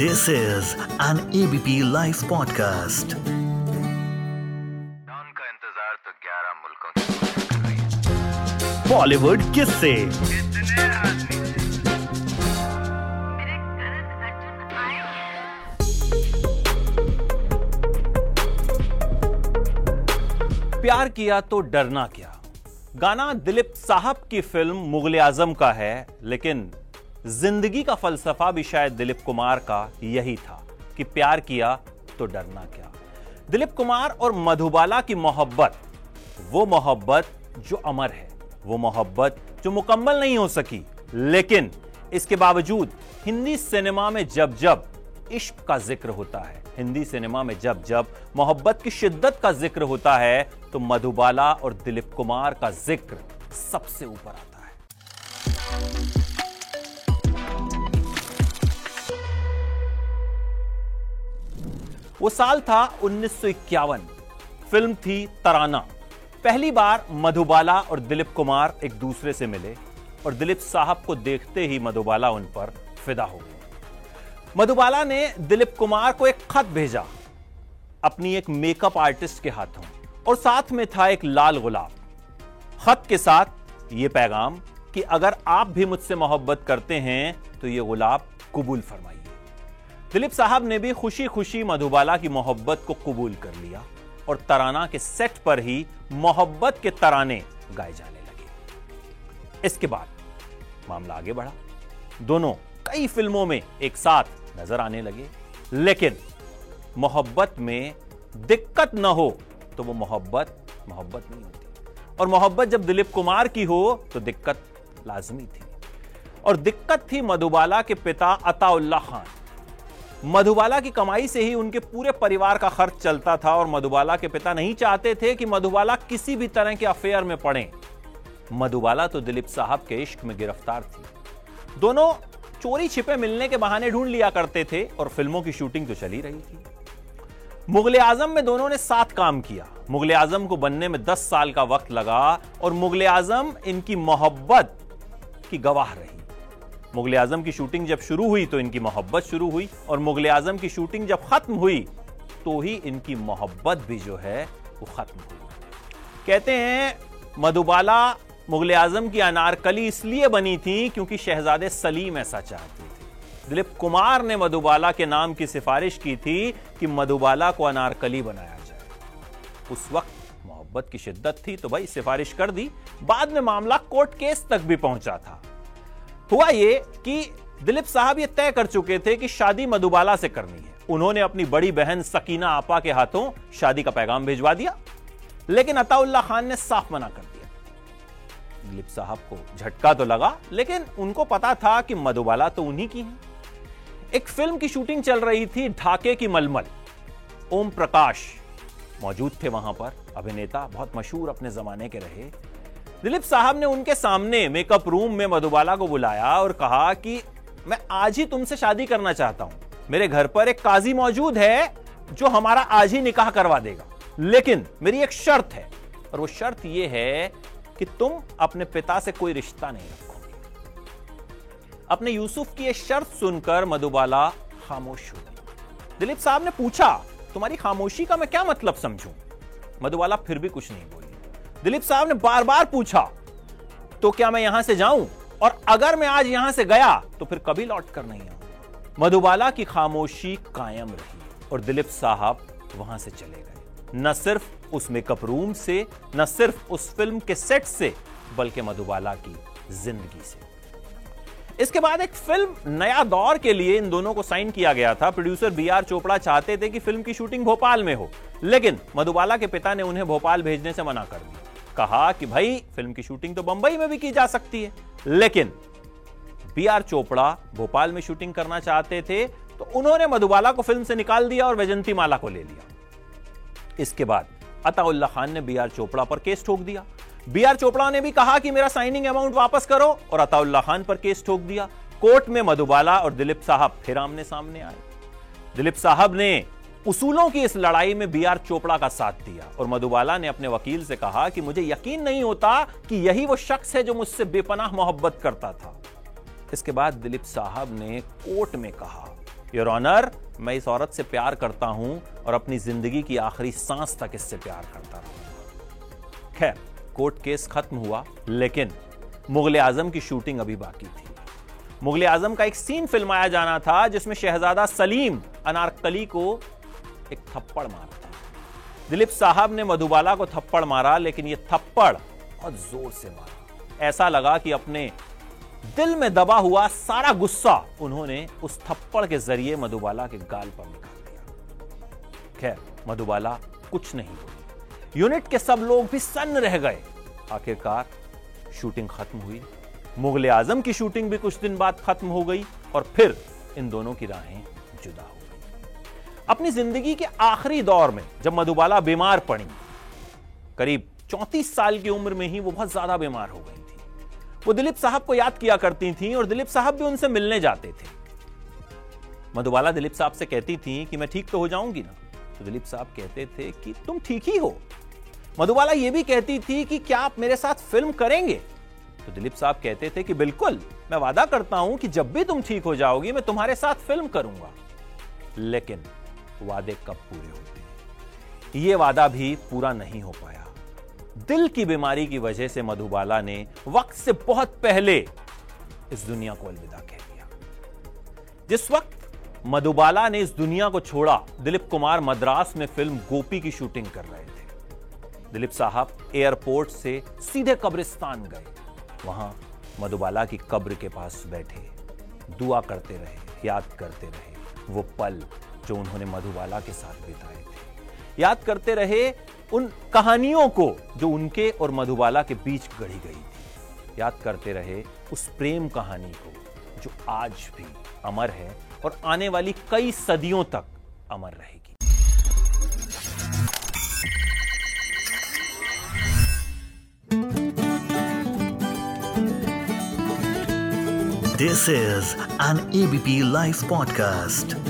This is an ABP Life podcast. का इंतज़ार तो 11 मुल्कों है। बॉलीवुड किससे। कितने आदमी प्यार किया तो डरना क्या? गाना दिलीप साहब की फ़िल्म मुगल आज़म का है लेकिन ज़िंदगी का फलसफा भी शायद दिलीप कुमार का यही था कि प्यार किया तो डरना क्या। दिलीप कुमार और मधुबाला की मोहब्बत, वो मोहब्बत जो अमर है, वो मोहब्बत जो मुकम्मल नहीं हो सकी। लेकिन इसके बावजूद हिंदी सिनेमा में जब जब इश्क का ज़िक्र होता है, हिंदी सिनेमा में जब जब मोहब्बत की शिद्दत का ज़िक्र होता है तो मधुबाला और दिलीप कुमार का ज़िक्र सबसे ऊपर आता है। वो साल था 1951 फ़िल्म थी तराना। पहली बार मधुबाला और दिलीप कुमार एक दूसरे से मिले और दिलीप साहब को देखते ही मधुबाला उन पर फिदा हो गई मधुबाला ने दिलीप कुमार को एक खत भेजा, अपनी एक मेकअप आर्टिस्ट के हाथों, और साथ में था एक लाल गुलाब। खत के साथ यह पैगाम कि अगर आप भी मुझसे मोहब्बत करते हैं तो यह गुलाब कबूल फरमाइए। दिलीप साहब ने भी खुशी खुशी मधुबाला की मोहब्बत को कबूल कर लिया और तराना के सेट पर ही मोहब्बत के तराने गाए जाने लगे। इसके बाद मामला आगे बढ़ा। दोनों कई फ़िल्मों में एक साथ नज़र आने लगे, लेकिन मोहब्बत में दिक्कत न हो तो वो मोहब्बत मोहब्बत नहीं होती। और मोहब्बत जब दिलीप कुमार की हो तो दिक्कत लाजमी थी। और दिक्कत थी मधुबाला के पिता अताउल्ला खान मधुबाला की कमाई से ही उनके पूरे परिवार का खर्च चलता था और मधुबाला के पिता नहीं चाहते थे कि मधुबाला किसी भी तरह के अफेयर में पड़े। मधुबाला तो दिलीप साहब के इश्क में गिरफ़्तार थी। दोनों चोरी छिपे मिलने के बहाने ढूंढ लिया करते थे और फ़िल्मों की शूटिंग तो चली रही थी। मुगल आज़म में दोनों ने साथ काम किया। मुगल आज़म को बनने में दस साल का वक्त लगा और मुगल आज़म इनकी मोहब्बत की गवाह रही। मुगल आज़म की शूटिंग जब शुरू हुई तो इनकी मोहब्बत शुरू हुई और मुगल आज़म की शूटिंग जब खत्म हुई तो ही इनकी मोहब्बत भी जो है वो खत्म हुई। कहते हैं, मधुबाला मुगल आज़म की अनारकली इसलिए बनी थी क्योंकि शहजादे सलीम ऐसा चाहते थे। दिलीप कुमार ने मधुबाला के नाम की सिफारिश की थी कि मधुबाला को अनारकली बनाया जाए। उस वक्त मोहब्बत की शिद्दत थी तो भाई सिफारिश कर दी। बाद में मामला कोर्ट केस तक भी पहुँचा था। हुआ ये कि दिलीप साहब ये तय कर चुके थे कि शादी मधुबाला से करनी है। उन्होंने अपनी बड़ी बहन सकीना आपा के हाथों शादी का पैगाम भिजवा दिया, लेकिन अताउल्ला खान ने साफ़ मना कर दिया। दिलीप साहब को झटका तो लगा, लेकिन उनको पता था कि मधुबाला तो उन्हीं की है। एक फ़िल्म की शूटिंग चल रही थी, ढाके की मलमल। ओम प्रकाश मौजूद थे वहाँ पर। अभिनेता बहुत मशहूर अपने जमाने के रहे। दिलीप साहब ने उनके सामने मेकअप रूम में मधुबाला को बुलाया और कहा कि मैं आज ही तुमसे शादी करना चाहता हूँ। मेरे घर पर एक काजी मौजूद है जो हमारा आज ही निकाह करवा देगा। लेकिन मेरी एक शर्त है, और वो शर्त यह है कि तुम अपने पिता से कोई रिश्ता नहीं रखोगे। अपने यूसुफ की यह शर्त सुनकर मधुबाला खामोश हो गई दिलीप साहब ने पूछा, तुम्हारी खामोशी का मैं क्या मतलब समझूं? मधुबाला फिर भी कुछ नहीं बोली। दिलीप साहब ने बार बार पूछा तो क्या मैं यहाँ से जाऊँ? और अगर मैं आज यहाँ से गया तो फिर कभी लौट कर नहीं आऊँगा मधुबाला की खामोशी कायम रही और दिलीप साहब वहाँ से चले गए। न सिर्फ़ उस मेकअप रूम से, न सिर्फ़ उस फ़िल्म के सेट से, बल्कि मधुबाला की ज़िंदगी से। इसके बाद एक फ़िल्म नया दौर के लिए इन दोनों को साइन किया गया था। प्रोड्यूसर बी आर चोपड़ा चाहते थे कि फ़िल्म की शूटिंग भोपाल में हो, लेकिन मधुबाला के पिता ने उन्हें भोपाल भेजने से मना कर दिया। कहा कि भाई, फ़िल्म की शूटिंग तो बंबई में भी की जा सकती है। लेकिन बी आर चोपड़ा भोपाल में शूटिंग करना चाहते थे तो उन्होंने मधुबाला को फ़िल्म से निकाल दिया और वैजंती माला को ले लिया। इसके बाद अताउल्ला खान ने बी आर चोपड़ा पर केस ठोक दिया। बी आर चोपड़ा ने भी कहा कि मेरा साइनिंग अमाउंट वापस करो और अताउल्ला खान पर केस ठोक दिया। कोर्ट में मधुबाला और दिलीप साहब फिर आमने सामने आए। दिलीप साहब ने उसूलों की इस लड़ाई में बी आर चोपड़ा का साथ दिया और मधुबाला ने अपने वकील से कहा कि मुझे यकीन नहीं होता कि यही वो शख्स है जो मुझसे बेपनाह मोहब्बत करता था। इसके बाद दिलीप साहब ने कोर्ट में कहा योर ऑनर मैं इस औरत से प्यार करता हूँ और अपनी ज़िंदगी की आखिरी सांस तक इससे प्यार करता रहूँगा। खैर, कोर्ट केस खत्म हुआ, लेकिन मुगल आज़म की शूटिंग अभी बाकी थी। मुगल आज़म का एक सीन फिल्माया जाना था जिसमें शहजादा सलीम अनारकली को एक थप्पड़ मारता दिलीप साहब ने मधुबाला को थप्पड़ मारा, लेकिन यह थप्पड़ बहुत ज़ोर से मारा। ऐसा लगा कि अपने दिल में दबा हुआ सारा गुस्सा उन्होंने उस थप्पड़ के ज़रिए मधुबाला के गाल पर निकाल दिया। खैर, मधुबाला कुछ नहीं हुई यूनिट के सब लोग भी सन्न रह गए। आखिरकार शूटिंग खत्म हुई। मुगल आज़म की शूटिंग भी कुछ दिन बाद खत्म हो गई और फिर इन दोनों की राहें जुदा हो अपनी ज़िंदगी के आखिरी दौर में जब मधुबाला बीमार पड़ी, करीब चौंतीस साल की उम्र में ही वो बहुत ज़्यादा बीमार हो गई थी। वो दिलीप साहब को याद किया करती थी और दिलीप साहब भी उनसे मिलने जाते थे। मधुबाला दिलीप साहब से कहती थी कि मैं ठीक तो हो जाऊँगी ना? तो दिलीप साहब कहते थे कि तुम ठीक ही हो। मधुबाला यह भी कहती थी कि क्या आप मेरे साथ फ़िल्म करेंगे? तो दिलीप साहब कहते थे कि बिल्कुल, मैं वादा करता हूँ कि जब भी तुम ठीक हो जाओगी, मैं तुम्हारे साथ फ़िल्म करूँगा। लेकिन वादे कब पूरे होते ये वादा भी पूरा नहीं हो पाया। दिल की बीमारी की वजह से मधुबाला ने वक्त से बहुत पहले इस दुनिया को अलविदा कह दिया। जिस वक्त मधुबाला ने इस दुनिया को छोड़ा, दिलीप कुमार मद्रास में फ़िल्म गोपी की शूटिंग कर रहे थे। दिलीप साहब एयरपोर्ट से सीधे कब्रिस्तान गए। वहाँ मधुबाला की कब्र के पास बैठे, दुआ करते रहे, याद करते रहे, वो पल जो उन्होंने मधुबाला के साथ बिताए थे। याद करते रहे उन कहानियों को जो उनके और मधुबाला के बीच गढ़ी गई थी। याद करते रहे उस प्रेम कहानी को, जो आज भी अमर है और आने वाली कई सदियों तक अमर रहेगी। This is an ABP Life podcast.